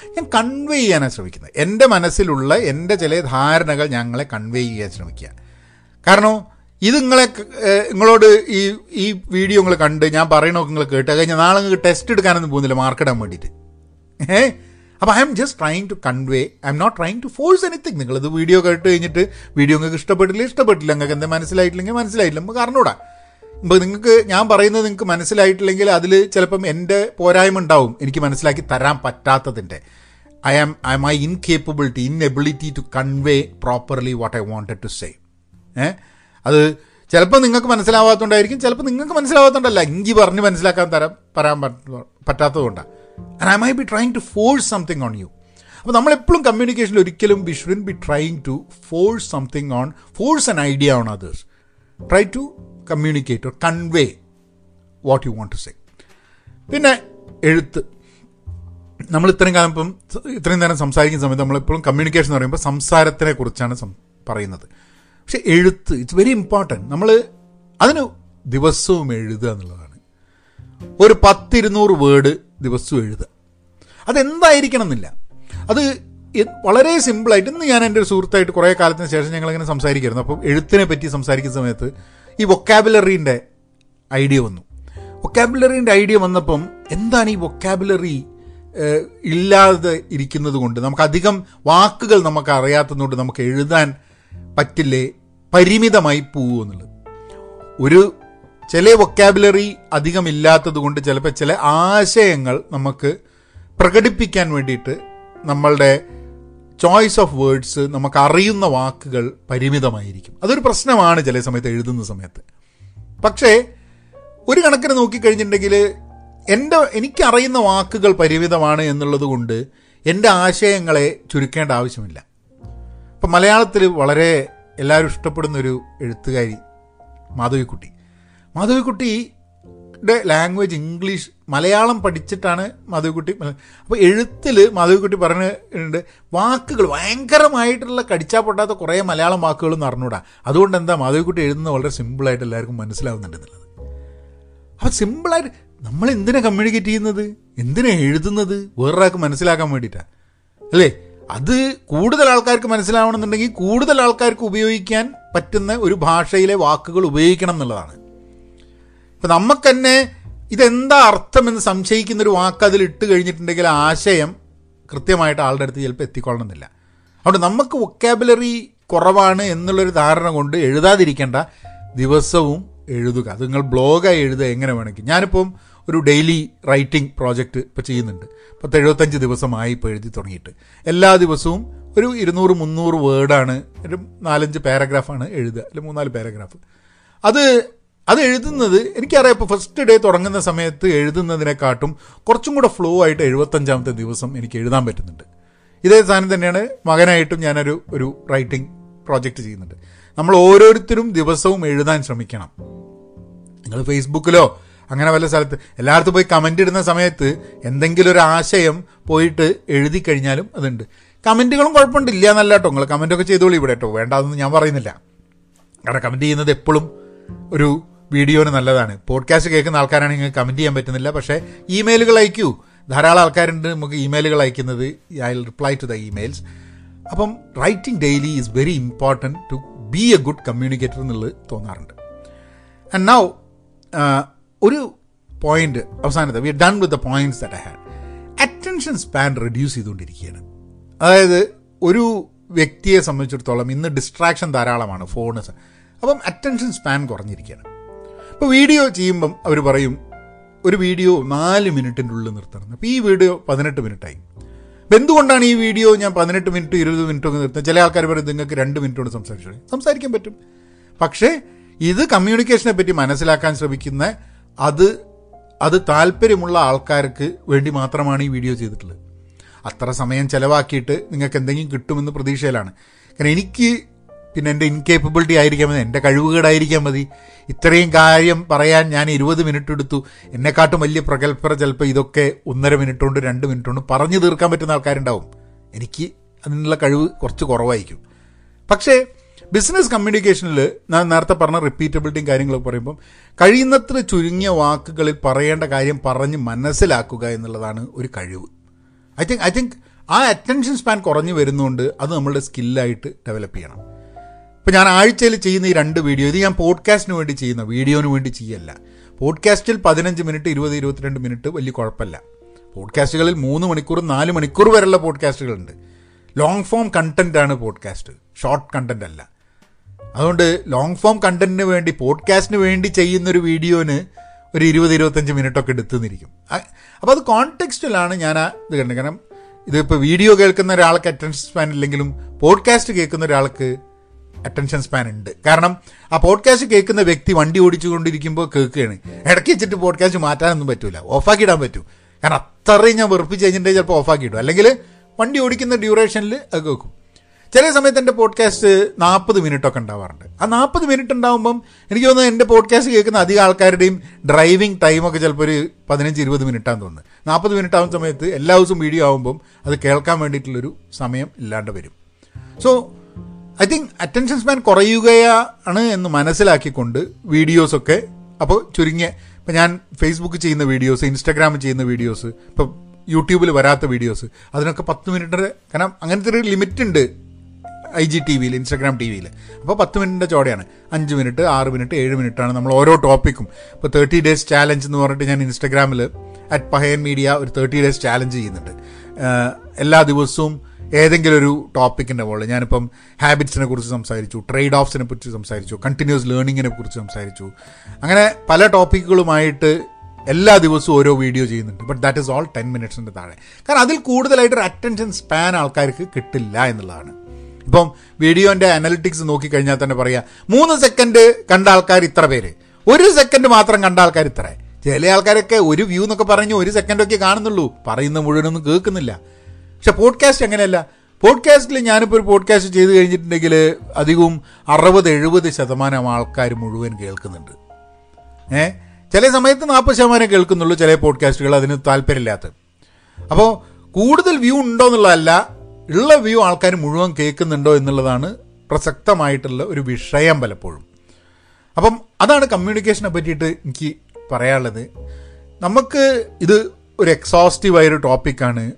ഞാൻ കൺവേ ചെയ്യാനാണ് ശ്രമിക്കുന്നത്. എന്റെ മനസ്സിലുള്ള എന്റെ ചില ധാരണകൾ ഞങ്ങളെ കൺവേ ചെയ്യാൻ ശ്രമിക്കുക. കാരണം ഇത് നിങ്ങളെ നിങ്ങളോട് ഈ ഈ വീഡിയോ നിങ്ങൾ കണ്ട് ഞാൻ പറയണമൊക്കെ നിങ്ങൾ കേട്ട് കഴിഞ്ഞാൽ നാളെ നിങ്ങൾക്ക് ടെസ്റ്റ് എടുക്കാനൊന്നും പോകുന്നില്ല മാർക്ക് ഇടാൻ വേണ്ടിയിട്ട് ഏ? അപ്പോൾ I'm just trying to convey I'm not trying to force anything നിങ്ങളിത് വീഡിയോ കേട്ട് കഴിഞ്ഞിട്ട് വീഡിയോ നിങ്ങൾക്ക് ഇഷ്ടപ്പെട്ടില്ല ഇഷ്ടപ്പെട്ടില്ല. നിങ്ങൾക്ക് എന്താ മനസ്സിലായിട്ടില്ലെങ്കിൽ മനസ്സിലായിട്ടില്ല. നമുക്ക് അറിഞ്ഞൂടാ. ഇപ്പോൾ നിങ്ങൾക്ക് ഞാൻ പറയുന്നത് നിങ്ങൾക്ക് മനസ്സിലായിട്ടില്ലെങ്കിൽ അതിൽ ചിലപ്പം എന്റെ പോരായ്മ ഉണ്ടാവും. എനിക്ക് മനസ്സിലാക്കി തരാൻ പറ്റാത്തതിന്റെ. I am I my incapability inability to convey properly what I wanted to say ഏ? അത് ചിലപ്പോൾ നിങ്ങൾക്ക് മനസ്സിലാവാത്തതുകൊണ്ടായിരിക്കും ചിലപ്പോൾ നിങ്ങൾക്ക് മനസ്സിലാവാത്തതുകൊണ്ടല്ല ഇഞ്ചി പറഞ്ഞ് മനസ്സിലാക്കാൻ തരാൻ പറയാൻ പറ്റാത്തതുകൊണ്ടാണ് and I may be trying to force something on you അപ്പോൾ നമ്മളെപ്പോഴും കമ്മ്യൂണിക്കേഷനിൽ ഒരിക്കലും we shouldn't be trying to force something on force an idea on others try to communicate or convey what you want to say പിന്നെ എഴുത്ത്. നമ്മൾ ഇത്രയും കാലം ഇപ്പം ഇത്രയും നേരം സംസാരിക്കുന്ന സമയത്ത് നമ്മളെപ്പോഴും കമ്മ്യൂണിക്കേഷൻ എന്ന് പറയുമ്പോൾ സംസാരത്തിനെ കുറിച്ചാണ് പറയുന്നത്. പക്ഷെ എഴുത്ത് ഇറ്റ്സ് വെരി ഇമ്പോർട്ടന്റ് നമ്മൾ അതിന് ദിവസവും എഴുതുക എന്നുള്ളതാണ്. ഒരു പത്തിരുന്നൂറ് വേർഡ് ദിവസവും എഴുതുക. അതെന്തായിരിക്കണം എന്നില്ല അത് വളരെ സിമ്പിളായിട്ട് ഇന്ന് ഞാൻ എന്റെ ഒരു സുഹൃത്തായിട്ട് കുറേ കാലത്തിന് ശേഷം ഞങ്ങളിങ്ങനെ സംസാരിക്കുമായിരുന്നു അപ്പോൾ എഴുത്തിനെ പറ്റി സംസാരിക്കുന്ന സമയത്ത് ഈ വൊക്കാബുലറീന്റെ ഐഡിയ വന്നു. വൊക്കാബുലറീന്റെ ഐഡിയ വന്നപ്പം എന്താണ് ഈ വൊക്കാബുലറി ഇല്ലാതെ ഇരിക്കുന്നത് കൊണ്ട് നമുക്കധികം വാക്കുകൾ നമുക്ക് അറിയാത്തതുകൊണ്ട് നമുക്ക് എഴുതാൻ പറ്റില്ലേ പരിമിതമായി പോകുമെന്നുള്ളത് ഒരു ചില വൊക്കാബുലറി അധികം ഇല്ലാത്തത് കൊണ്ട് ചിലപ്പോൾ ചില ആശയങ്ങൾ നമുക്ക് പ്രകടിപ്പിക്കാൻ വേണ്ടിയിട്ട് നമ്മളുടെ ചോയ്സ് ഓഫ് വേർഡ്സ് നമുക്ക് അറിയുന്ന വാക്കുകൾ പരിമിതമായിരിക്കും. അതൊരു പ്രശ്നമാണ് ചില സമയത്ത് എഴുതുന്ന സമയത്ത്. പക്ഷേ ഒരു കണക്കിന് നോക്കിക്കഴിഞ്ഞിട്ടുണ്ടെങ്കിൽ എന്റെ എനിക്കറിയുന്ന വാക്കുകൾ പരിമിതമാണ് എന്നുള്ളത് കൊണ്ട് എന്റെ ആശയങ്ങളെ ചുരുക്കേണ്ട ആവശ്യമില്ല. ഇപ്പം മലയാളത്തിൽ വളരെ എല്ലാവരും ഇഷ്ടപ്പെടുന്ന ഒരു എഴുത്തുകാരി മാധവിക്കുട്ടി. മാധവിക്കുട്ടിയുടെ ലാംഗ്വേജ് ഇംഗ്ലീഷ് മലയാളം പഠിച്ചിട്ടാണ് മാധവിക്കുട്ടി അപ്പോൾ എഴുത്തിൽ മാധവിക്കുട്ടി പറഞ്ഞിട്ടുണ്ട് വാക്കുകൾ ഭയങ്കരമായിട്ടുള്ള കടിച്ചാൽ പൊട്ടാത്ത കുറേ മലയാളം വാക്കുകളും അറിഞ്ഞൂടാ. അതുകൊണ്ട് എന്താ മാധവിക്കുട്ടി എഴുതുന്നത് വളരെ സിമ്പിളായിട്ട് എല്ലാവർക്കും മനസ്സിലാവുന്നുണ്ട് എന്നുള്ളത് അപ്പോൾ സിമ്പിളായിട്ട് നമ്മൾ എന്തിനാണ് കമ്മ്യൂണിക്കേറ്റ് ചെയ്യുന്നത്? എന്തിനാണ് എഴുതുന്നത്? വേറൊരാൾക്ക് മനസ്സിലാക്കാൻ വേണ്ടിയിട്ടാണ് അല്ലേ? അത് കൂടുതൽ ആൾക്കാർക്ക് മനസ്സിലാവണമെന്നുണ്ടെങ്കിൽ കൂടുതൽ ആൾക്കാർക്ക് ഉപയോഗിക്കാൻ പറ്റുന്ന ഒരു ഭാഷയിലെ വാക്കുകൾ ഉപയോഗിക്കണം എന്നുള്ളതാണ്. ഇപ്പം നമുക്ക് തന്നെ ഇതെന്താ അർത്ഥമെന്ന് സംശയിക്കുന്ന ഒരു വാക്ക് അതിൽ ഇട്ട് കഴിഞ്ഞിട്ടുണ്ടെങ്കിൽ ആശയം കൃത്യമായിട്ട് ആളുടെ അടുത്ത് ചിലപ്പോൾ എത്തിക്കൊള്ളണമെന്നില്ല. അതുകൊണ്ട് നമുക്ക് വൊക്കാബുലറി കുറവാണ് എന്നുള്ളൊരു ധാരണ കൊണ്ട് എഴുതാതിരിക്കേണ്ട ദിവസവും എഴുതുക. അത് നിങ്ങൾ ബ്ലോഗായി എഴുതുക എങ്ങനെ വേണമെങ്കിൽ ഞാനിപ്പം ഒരു ഡെയിലി റൈറ്റിംഗ് പ്രോജക്റ്റ് ഇപ്പോൾ ചെയ്യുന്നുണ്ട്. പത്ത് എഴുപത്തഞ്ച് ദിവസമായി ഇപ്പോൾ എഴുതി തുടങ്ങിയിട്ട്. എല്ലാ ദിവസവും ഒരു ഇരുന്നൂറ് മുന്നൂറ് വേർഡാണ് ഒരു നാലഞ്ച് പാരഗ്രാഫാണ് എഴുതുക അല്ലെങ്കിൽ മൂന്നാൽ പാരഗ്രാഫ് അത് അത് എഴുതുന്നത് എനിക്കറിയാം ഇപ്പോൾ ഫസ്റ്റ് ഡേ തുടങ്ങുന്ന സമയത്ത് എഴുതുന്നതിനെക്കാട്ടും കുറച്ചും കൂടെ ഫ്ലോ ആയിട്ട് എഴുപത്തഞ്ചാമത്തെ ദിവസം എനിക്ക് എഴുതാൻ പറ്റുന്നുണ്ട്. ഇതേ സാധനം തന്നെയാണ് മകനായിട്ടും ഞാനൊരു ഒരു റൈറ്റിംഗ് പ്രോജക്റ്റ് ചെയ്യുന്നുണ്ട്. നമ്മൾ ഓരോരുത്തരും ദിവസവും എഴുതാൻ ശ്രമിക്കണം. നിങ്ങൾ ഫേസ്ബുക്കിലോ അങ്ങനെ വല്ല സ്ഥലത്ത്. എല്ലായിടത്തും പോയി കമന്റ് ഇടുന്ന സമയത്ത് എന്തെങ്കിലും ഒരു ആശയം പോയിട്ട് എഴുതി കഴിഞ്ഞാലും അതുണ്ട്. കമന്റുകളും കുഴപ്പമുണ്ട്. ഇല്ല എന്നല്ല കേട്ടോ നിങ്ങൾ കമന്റൊക്കെ ചെയ്തോളൂ ഇവിടെ കേട്ടോ. വേണ്ടാതൊന്നും ഞാൻ പറയുന്നില്ല. കാരണം കമന്റ് ചെയ്യുന്നത് എപ്പോഴും ഒരു വീഡിയോന് നല്ലതാണ്. പോഡ്കാസ്റ്റ് കേൾക്കുന്ന ആൾക്കാരാണെങ്കിൽ കമന്റ് ചെയ്യാൻ പറ്റുന്നില്ല. പക്ഷേ ഇമെയിലുകൾ അയക്കൂ. ധാരാളം ആൾക്കാരുണ്ട് നമുക്ക് ഇമെയിലുകൾ അയക്കുന്നത്. I reply to the emails അപ്പം writing daily is very important to be a good communicator എന്നുള്ളത് തോന്നാറുണ്ട്. ആൻഡ് നൗ ഒരു പോയിന്റ് അവസാനത്തെ we done with the points that I had attention span reduce ചെയ്തുകൊണ്ടിരിക്കുകയാണ്. അതായത് ഒരു വ്യക്തിയെ സംബന്ധിച്ചിടത്തോളം ഇന്ന് ഡിസ്ട്രാക്ഷൻ ധാരാളമാണ് ഫോണ് അപ്പം അറ്റൻഷൻ സ്പാൻ കുറഞ്ഞിരിക്കുകയാണ്. ഇപ്പോൾ വീഡിയോ ചെയ്യുമ്പം അവർ പറയും ഒരു വീഡിയോ നാല് മിനിറ്റിന്റെ ഉള്ളിൽ നിർത്തണം. അപ്പോൾ ഈ വീഡിയോ പതിനെട്ട് മിനിറ്റായി അപ്പം എന്തുകൊണ്ടാണ് ഈ വീഡിയോ ഞാൻ പതിനെട്ട് മിനിറ്റ് ഇരുപത് മിനിറ്റ് ഒക്കെ നിർത്തുന്നത്? ചില ആൾക്കാർ പറയും നിങ്ങൾക്ക് രണ്ട് മിനിറ്റോട് സംസാരിച്ചു സംസാരിക്കാൻ പറ്റും. പക്ഷേ ഇത് കമ്മ്യൂണിക്കേഷനെ പറ്റി മനസ്സിലാക്കാൻ ശ്രമിക്കുന്ന അത് അത് താല്പര്യമുള്ള ആൾക്കാർക്ക് വേണ്ടി മാത്രമാണ് ഈ വീഡിയോ ചെയ്തിട്ടുള്ളത്. അത്ര സമയം ചിലവാക്കിയിട്ട് നിങ്ങൾക്ക് എന്തെങ്കിലും കിട്ടുമെന്ന് പ്രതീക്ഷയിലാണ്. കാരണം എനിക്ക് പിന്നെ എന്റെ ഇൻകേപ്പബിലിറ്റി ആയിരിക്കാൻ മതി എന്റെ കഴിവുകേടായിരിക്കാൻ മതി. ഇത്രയും കാര്യം പറയാൻ ഞാൻ ഇരുപത് മിനിറ്റ് എടുത്തു. എന്നെക്കാട്ടും വലിയ പ്രഗത്ഭർ ചിലപ്പോൾ ഇതൊക്കെ ഒന്നര മിനിറ്റ് കൊണ്ട് രണ്ട് മിനിറ്റ് കൊണ്ട് പറഞ്ഞു തീർക്കാൻ പറ്റുന്ന ആൾക്കാരുണ്ടാവും. എനിക്ക് അതിനുള്ള കഴിവ് കുറച്ച് കുറവായിരിക്കും. പക്ഷേ ബിസിനസ് കമ്മ്യൂണിക്കേഷനിൽ ഞാൻ നേരത്തെ പറഞ്ഞ റിപ്പീറ്റബിലിറ്റിയും കാര്യങ്ങളൊക്കെ പറയുമ്പം കഴിയുന്നത്ര ചുരുങ്ങിയ വാക്കുകളിൽ പറയേണ്ട കാര്യം പറഞ്ഞ് മനസ്സിലാക്കുക എന്നുള്ളതാണ് ഒരു കഴിവ്. ഐ തിങ്ക് ഐ തിങ്ക് ആ അറ്റൻഷൻ സ്പാൻ കുറഞ്ഞു വരുന്നതുകൊണ്ട് അത് നമ്മളുടെ സ്കില്ലായിട്ട് ഡെവലപ്പ് ചെയ്യണം. ഇപ്പം ഞാൻ ആഴ്ചയിൽ ചെയ്യുന്ന ഈ രണ്ട് വീഡിയോ ഇത് ഞാൻ പോഡ്കാസ്റ്റിന് വേണ്ടി ചെയ്യുന്ന വീഡിയോന് വേണ്ടി ചെയ്യല്ല. പോഡ്കാസ്റ്റിൽ പതിനഞ്ച് മിനിറ്റ് ഇരുപത് ഇരുപത്തിരണ്ട് മിനിറ്റ് വലിയ കുഴപ്പമില്ല പോഡ്കാസ്റ്റുകളിൽ മൂന്ന് മണിക്കൂർ നാല് മണിക്കൂർ വരെയുള്ള പോഡ്കാസ്റ്റുകളുണ്ട് ലോങ് ഫോം കണ്ടന്റ് ആണ് പോഡ്കാസ്റ്റ് ഷോർട്ട് കണ്ടന്റ് അല്ല. അതുകൊണ്ട് ലോങ് ഫോം കണ്ടന്റിന് വേണ്ടി പോഡ്കാസ്റ്റിന് വേണ്ടി ചെയ്യുന്നൊരു വീഡിയോന് ഒരു ഇരുപത് ഇരുപത്തഞ്ച് മിനിറ്റൊക്കെ എടുത്തുനിന്നിരിക്കും അപ്പോൾ അത് കോൺടെക്സ്റ്റിലാണ് ഞാൻ ആ ഇത് കണ്ടത്. കാരണം ഇതിപ്പോൾ വീഡിയോ കേൾക്കുന്ന ഒരാൾക്ക് അറ്റൻഷൻ സ്പാൻ ഇല്ലെങ്കിലും പോഡ്കാസ്റ്റ് കേൾക്കുന്ന ഒരാൾക്ക് അറ്റൻഷൻ സ്പാൻ ഉണ്ട്. കാരണം ആ പോഡ്കാസ്റ്റ് കേൾക്കുന്ന വ്യക്തി വണ്ടി ഓടിച്ചുകൊണ്ടിരിക്കുമ്പോൾ കേൾക്കുകയാണ്. ഇടയ്ക്ക് വെച്ചിട്ട് പോഡ്കാസ്റ്റ് മാറ്റാനൊന്നും പറ്റില്ല ഓഫാക്കി ഇടാൻ പറ്റും. കാരണം അത്രയും ഞാൻ വെറുപ്പിച്ച് കഴിഞ്ഞിട്ടുണ്ടെങ്കിൽ ചിലപ്പോൾ ഓഫാക്കി ഇടും അല്ലെങ്കിൽ വണ്ടി ഓടിക്കുന്ന ഡ്യൂറേഷനിൽ അത് കേൾക്കും. ചില സമയത്ത് എന്റെ പോഡ്കാസ്റ്റ് നാൽപ്പത് മിനിറ്റൊക്കെ ഉണ്ടാവാറുണ്ട്. ആ നാൽപ്പത് മിനിറ്റ് ഉണ്ടാകുമ്പം എനിക്ക് തോന്നുന്നു എന്റെ പോഡ്കാസ്റ്റ് കേൾക്കുന്ന അധിക ആൾക്കാരുടെയും ഡ്രൈവിംഗ് ടൈമൊക്കെ ചിലപ്പോൾ ഒരു പതിനഞ്ച് ഇരുപത് മിനിറ്റാന്ന് തോന്നുന്നത് നാൽപ്പത് മിനിറ്റ് ആവുന്ന സമയത്ത് എല്ലാ ദിവസവും വീഡിയോ ആകുമ്പം അത് കേൾക്കാൻ വേണ്ടിയിട്ടുള്ളൊരു സമയം ഇല്ലാണ്ട് വരും. So I think attention span കുറയുകയാണ് എന്ന് മനസ്സിലാക്കിക്കൊണ്ട് വീഡിയോസൊക്കെ അപ്പോൾ ചുരുങ്ങിയ ഇപ്പം ഞാൻ ഫേസ്ബുക്ക് ചെയ്യുന്ന വീഡിയോസ് ഇൻസ്റ്റാഗ്രാമിൽ ചെയ്യുന്ന വീഡിയോസ് ഇപ്പം യൂട്യൂബിൽ വരാത്ത വീഡിയോസ് അതിനൊക്കെ പത്ത് മിനിറ്റ് കാരണം അങ്ങനത്തെ ഒരു ലിമിറ്റ് ഉണ്ട് ഐ ജി ടി വിയിൽ ഇൻസ്റ്റാഗ്രാം ടി വിയിൽ അപ്പോൾ പത്ത് മിനിറ്റിന്റെ ചോടെയാണ്. അഞ്ച് മിനിറ്റ് ആറ് മിനിറ്റ് ഏഴ് മിനിറ്റാണ് നമ്മൾ ഓരോ ടോപ്പിക്കും ഇപ്പോൾ തേർട്ടി ഡേയ്സ് ചാലഞ്ച് എന്ന് പറഞ്ഞിട്ട് ഞാൻ ഇൻസ്റ്റാഗ്രാമിൽ അറ്റ് പഹയൻ മീഡിയ ഒരു തേർട്ടി ഡേയ്സ് ചാലഞ്ച് ചെയ്യുന്നുണ്ട്. എല്ലാ ദിവസവും ഏതെങ്കിലും ഒരു ടോപ്പിക്കിന്റെ മുകളിൽ ഞാനിപ്പം ഹാബിറ്റ്സിനെ കുറിച്ച് സംസാരിച്ചു ട്രേഡ് ഓഫ്സിനെ കുറിച്ച് സംസാരിച്ചു കണ്ടിന്യൂസ് ലേണിങ്ങിനെ കുറിച്ച് സംസാരിച്ചു. അങ്ങനെ പല ടോപ്പിക്കുകളുമായിട്ട് എല്ലാ ദിവസവും ഓരോ വീഡിയോ ചെയ്യുന്നുണ്ട്. But that is all ten മിനിറ്റ്സിന്റെ താഴെ. കാരണം അതിൽ കൂടുതലായിട്ട് ഒരു അറ്റൻഷൻ സ്പാൻ ആൾക്കാർക്ക് കിട്ടില്ല എന്നുള്ളതാണ്. ഇപ്പം വീഡിയോന്റെ അനലിറ്റിക്സ് നോക്കിക്കഴിഞ്ഞാൽ തന്നെ പറയാം മൂന്ന് സെക്കൻഡ് കണ്ട ആൾക്കാർ ഇത്ര പേര്. ഒരു സെക്കൻഡ് മാത്രം കണ്ട ആൾക്കാർ ഇത്ര. ചില ആൾക്കാരൊക്കെ ഒരു വ്യൂ എന്നൊക്കെ പറഞ്ഞ് ഒരു സെക്കൻഡൊക്കെ കാണുന്നുള്ളൂ. പറയുന്ന മുഴുവനൊന്നും കേൾക്കുന്നില്ല. പക്ഷെ പോഡ്കാസ്റ്റ് അങ്ങനെയല്ല. പോഡ്കാസ്റ്റിൽ ഞാനിപ്പോൾ ഒരു പോഡ്കാസ്റ്റ് ചെയ്ത് കഴിഞ്ഞിട്ടുണ്ടെങ്കിൽ അധികവും അറുപത് എഴുപത് ശതമാനം ആൾക്കാർ മുഴുവൻ കേൾക്കുന്നുണ്ട്. ഏ? ചില സമയത്ത് നാൽപ്പത് ശതമാനം കേൾക്കുന്നുള്ളൂ ചില പോഡ്കാസ്റ്റുകൾ അതിന് താല്പര്യമില്ലാത്ത അപ്പോൾ കൂടുതൽ വ്യൂ ഉണ്ടോ എന്നുള്ളതല്ല ഉള്ള വ്യൂ ആൾക്കാർ മുഴുവൻ കേൾക്കുന്നുണ്ടോ എന്നുള്ളതാണ് പ്രസക്തമായിട്ടുള്ള ഒരു വിഷയം പലപ്പോഴും. അപ്പം അതാണ് കമ്മ്യൂണിക്കേഷനെ പറ്റിയിട്ട് എനിക്ക് പറയാനുള്ളത്. നമുക്ക് ഇത് ഒരു എക്സോസ്റ്റീവായൊരു ടോപ്പിക്കാണ്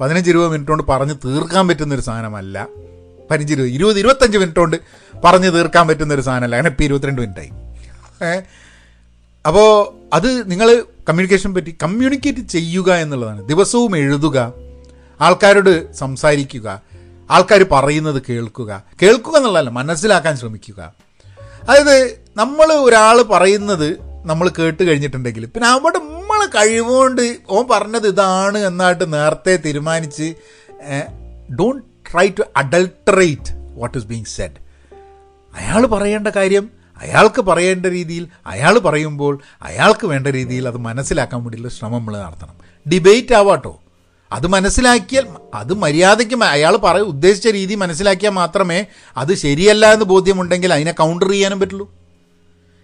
പതിനഞ്ച് ഇരുപത് മിനിറ്റ് കൊണ്ട് പറഞ്ഞ് തീർക്കാൻ പറ്റുന്ന ഒരു സാധനമല്ല. പതിനഞ്ച് ഇരുപത് ഇരുപത് ഇരുപത്തഞ്ച് മിനിറ്റ് കൊണ്ട് പറഞ്ഞ് തീർക്കാൻ പറ്റുന്ന ഒരു സാധനമല്ല. അങ്ങനെ ഇപ്പോൾ ഇരുപത്തിരണ്ട് മിനിറ്റായി അപ്പോൾ അത് നിങ്ങൾ കമ്മ്യൂണിക്കേഷൻ പറ്റി കമ്മ്യൂണിക്കേറ്റ് ചെയ്യുക എന്നുള്ളതാണ്. ദിവസവും എഴുതുക ആൾക്കാരോട് സംസാരിക്കുക ആൾക്കാർ പറയുന്നത് കേൾക്കുക. കേൾക്കുക എന്നുള്ളതല്ല മനസ്സിലാക്കാൻ ശ്രമിക്കുക. അതായത് നമ്മൾ ഒരാൾ പറയുന്നത് നമ്മൾ കേട്ട് കഴിഞ്ഞിട്ടുണ്ടെങ്കിൽ പിന്നെ അവിടെ നമ്മൾ കഴിവുകൊണ്ട് ഓൻ പറഞ്ഞത് ഇതാണ് എന്നായിട്ട് നേരത്തെ തീരുമാനിച്ച് don't try to adulterate what is being said അയാൾ പറയേണ്ട കാര്യം അയാൾക്ക് പറയേണ്ട രീതിയിൽ അയാൾ പറയുമ്പോൾ അയാൾക്ക് വേണ്ട രീതിയിൽ അത് മനസ്സിലാക്കാൻ വേണ്ടിയുള്ള ശ്രമം നമ്മൾ നടത്തണം. ഡിബേറ്റ് ആവാട്ടോ. അത് മനസ്സിലാക്കിയാൽ അത് മര്യാദയ്ക്ക് അയാൾ പറയ ഉദ്ദേശിച്ച രീതി മനസ്സിലാക്കിയാൽ മാത്രമേ അത് ശരിയല്ല എന്ന് ബോധ്യമുണ്ടെങ്കിൽ അതിനെ കൗണ്ടർ ചെയ്യാനും പറ്റുള്ളൂ.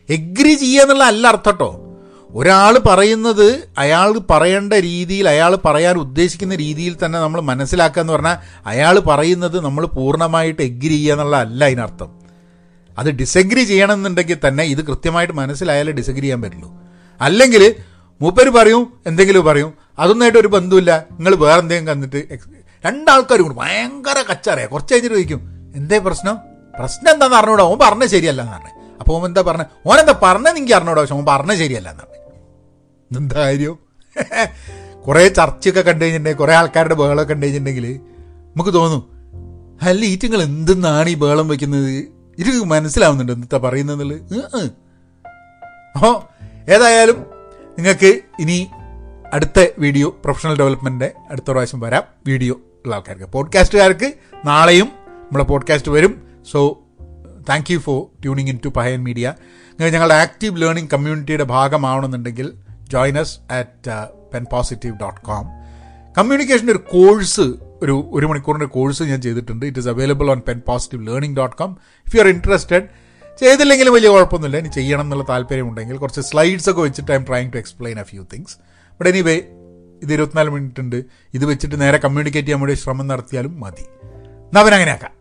എഗ്രി ചെയ്യുക എന്നുള്ള അല്ല അർത്ഥം കേട്ടോ ഒരാൾ പറയുന്നത് അയാൾ പറയേണ്ട രീതിയിൽ അയാൾ പറയാൻ ഉദ്ദേശിക്കുന്ന രീതിയിൽ തന്നെ നമ്മൾ മനസ്സിലാക്കുക എന്ന് പറഞ്ഞാൽ അയാൾ പറയുന്നത് നമ്മൾ പൂർണമായിട്ട് എഗ്രി ചെയ്യുക എന്നുള്ള അല്ല അതിനർത്ഥം. അത് ഡിസഗ്രി ചെയ്യണമെന്നുണ്ടെങ്കിൽ തന്നെ ഇത് കൃത്യമായിട്ട് മനസ്സിലായാലേ ഡിസഗ്രി ചെയ്യാൻ പറ്റുള്ളൂ. അല്ലെങ്കിൽ മൂപ്പര് പറയും എന്തെങ്കിലും പറയും. അതൊന്നായിട്ട് ഒരു ബന്ധമില്ല നിങ്ങൾ വേറെ എന്തെങ്കിലും കന്നിട്ട് രണ്ടാൾക്കാരും കൂടി ഭയങ്കര കച്ചറിയാ. കുറച്ച് കഴിഞ്ഞിട്ട് ചോദിക്കും എന്തേ പ്രശ്നം? പ്രശ്നം എന്താണെന്ന് അറിഞ്ഞൂടാ. ഓൻ പറഞ്ഞത് ശരിയല്ല എന്ന് പറഞ്ഞു. അപ്പോൾ ഓൻ എന്താ പറഞ്ഞത് ഓൻ എന്താ പറഞ്ഞത് എനിക്ക് അറിഞ്ഞൂടാ. പക്ഷെ ഓൻ പറഞ്ഞത് ശരിയല്ല എന്ന് പറഞ്ഞു. എന്താ കാര്യം? കുറേ ചർച്ചയൊക്കെ കണ്ടു കഴിഞ്ഞിട്ടുണ്ടെങ്കിൽ കുറേ ആൾക്കാരുടെ ബഹളമൊക്കെ കണ്ടു കഴിഞ്ഞിട്ടുണ്ടെങ്കിൽ നമുക്ക് തോന്നും അല്ല ഈറ്റുങ്ങൾ എന്തെന്നാണ് ഈ ബഹളം വയ്ക്കുന്നത് ഇത് മനസ്സിലാവുന്നുണ്ട് എന്താ പറയുന്നത് അപ്പോൾ ഏതായാലും നിങ്ങൾക്ക് ഇനി അടുത്ത വീഡിയോ പ്രൊഫഷണൽ ഡെവലപ്മെന്റിന്റെ അടുത്ത പ്രാവശ്യം വരാം. വീഡിയോ ഉള്ള ആൾക്കാർക്ക്. പോഡ്കാസ്റ്റുകാർക്ക് നാളെയും നമ്മളെ പോഡ്കാസ്റ്റ് വരും. So thank you for tuning in to Pahayan media നിങ്ങൾ ഞങ്ങളുടെ ആക്റ്റീവ് ലേണിംഗ് കമ്മ്യൂണിറ്റിയുടെ ഭാഗമാവണമെന്നുണ്ടെങ്കിൽ join us at Pen Positive dot com കമ്മ്യൂണിക്കേഷന്റെ ഒരു കോഴ്സ് ഒരു ഒരു മണിക്കൂറിന്റെ കോഴ്സ് ഞാൻ ചെയ്തിട്ടുണ്ട്. It is available on Pen Positive learning dot com if you are interested ചെയ്തില്ലെങ്കിലും വലിയ കുഴപ്പമൊന്നുമില്ല. ഇനി ചെയ്യണം എന്നുള്ള താല്പര്യമുണ്ടെങ്കിൽ കുറച്ച് സ്ലൈഡ്സ് ഒക്കെ വെച്ചിട്ട് I'm trying to explain a few things but anyway ഇത് ഇരുപത്തിനാല് മിനിറ്റ് ഉണ്ട്. ഇത് വെച്ചിട്ട് നേരെ കമ്മ്യൂണിക്കേറ്റ് ചെയ്യാൻ വേണ്ടി ശ്രമം നടത്തിയാലും മതി. എന്നാൽ അവനങ്ങനെ ആക്കാം